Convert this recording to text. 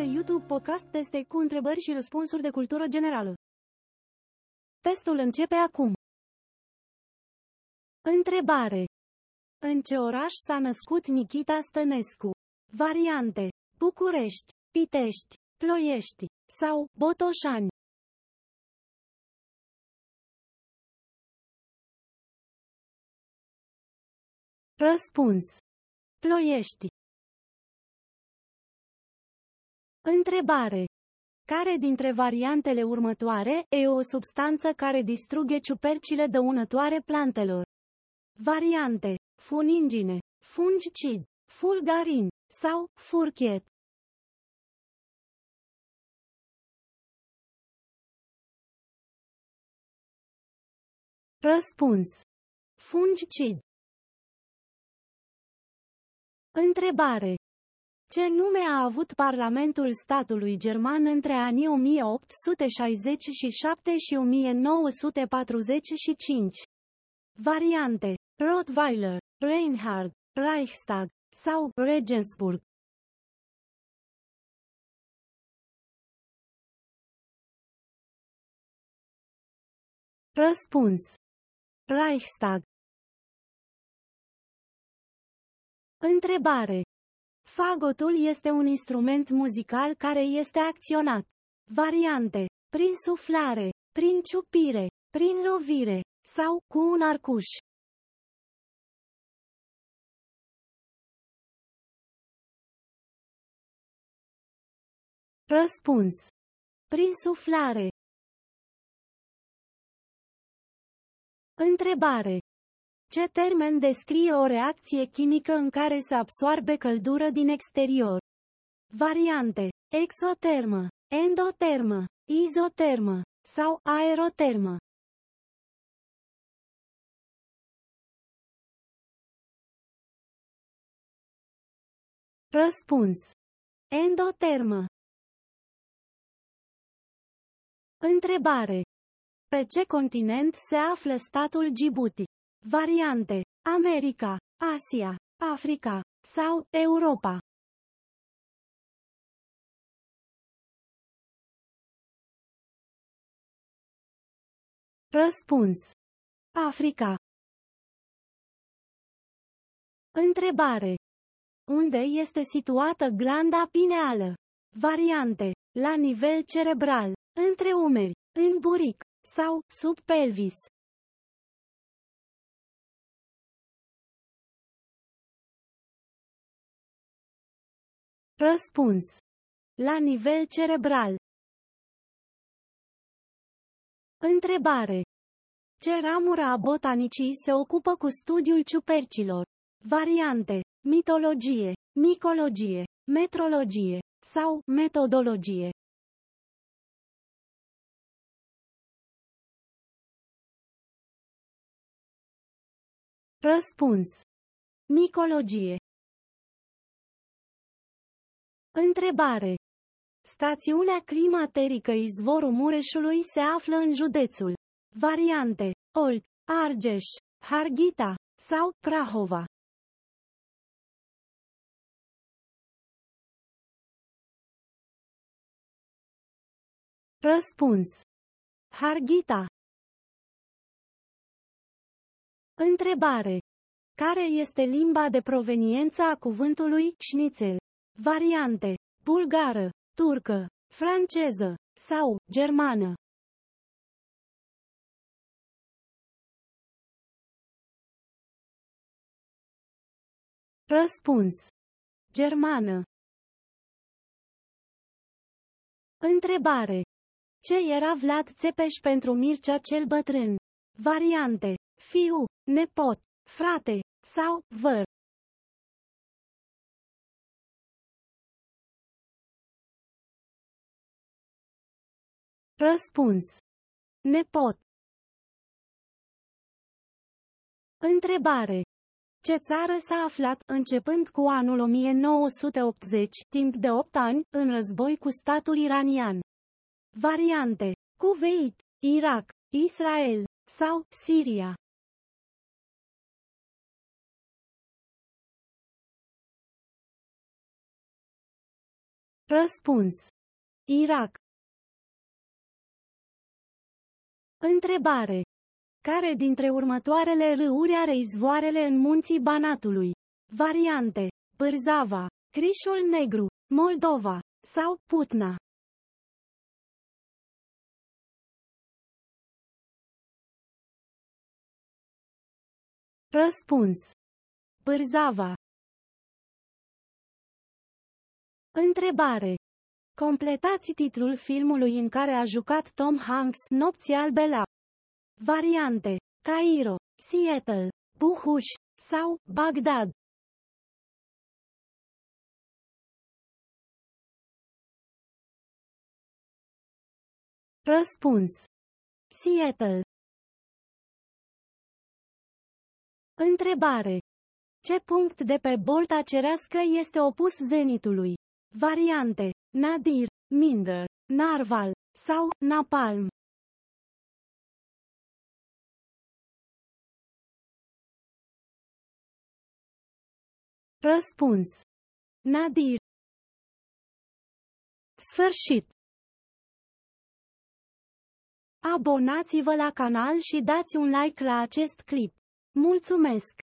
de YouTube podcast teste cu întrebări și răspunsuri de cultură generală. Testul începe acum. Întrebare. În ce oraș s-a născut Nikita Stănescu? Variante. București, Pitești, Ploiești sau Botoșani. Răspuns. Ploiești. Întrebare. Care dintre variantele următoare e o substanță care distruge ciupercile dăunătoare plantelor? Variante. Funingine, fungicid, fulgarin sau furchet. Răspuns. Fungicid. Întrebare. Ce nume a avut Parlamentul statului german între anii 1867 și 1945? Variante. Rottweiler, Reinhard, Reichstag sau Regensburg. Răspuns. Reichstag. Întrebare. Fagotul este un instrument muzical care este acționat. Variante. Prin suflare, prin ciupire, prin lovire sau cu un arcuș. Răspuns. Prin suflare. Întrebare. Ce termen descrie o reacție chimică în care se absoarbe căldură din exterior? Variante. Exotermă, endotermă, izotermă sau aerotermă. Răspuns. Endotermă. Întrebare. Pe ce continent se află statul Djibouti? Variante. America, Asia, Africa sau Europa. Răspuns. Africa. Întrebare. Unde este situată glanda pineală? Variante. La nivel cerebral, între umeri, în buric sau sub pelvis. Răspuns. La nivel cerebral. Întrebare. Ce ramură a botanicii se ocupă cu studiul ciupercilor? Variante. Mitologie, micologie, metrologie sau metodologie. Răspuns. Micologie. Întrebare. Stațiunea climaterică Izvorul Mureșului se află în județul. Variante. Olt, Argeș, Harghita sau Prahova. Răspuns. Harghita. Întrebare. Care este limba de proveniență a cuvântului șnițel? Variante. Bulgară, turcă, franceză sau germană. Răspuns. Germană. Întrebare. Ce era Vlad Țepeș pentru Mircea cel bătrân? Variante. Fiu, nepot, frate sau văr. Răspuns. Nepot. Întrebare. Ce țară s-a aflat, începând cu anul 1980, timp de 8 ani, în război cu statul iranian? Variante. Cuveit, Irak, Israel sau Siria. Răspuns. Irak. Întrebare. Care dintre următoarele râuri are izvoarele în munții Banatului? Variante. Pârzava, Crișul Negru, Moldova sau Putna. Răspuns. Pârzava. Întrebare. Completați titlul filmului în care a jucat Tom Hanks Nopții albe la Variante. Cairo, Seattle, Buhuș sau Bagdad. Răspuns. Seattle. Întrebare. Ce punct de pe bolta cerească este opus zenitului? Variante. Nadir, Minder, Narval sau Napalm. Răspuns. Nadir. Sfârșit. Abonați-vă la canal și dați un like la acest clip. Mulțumesc!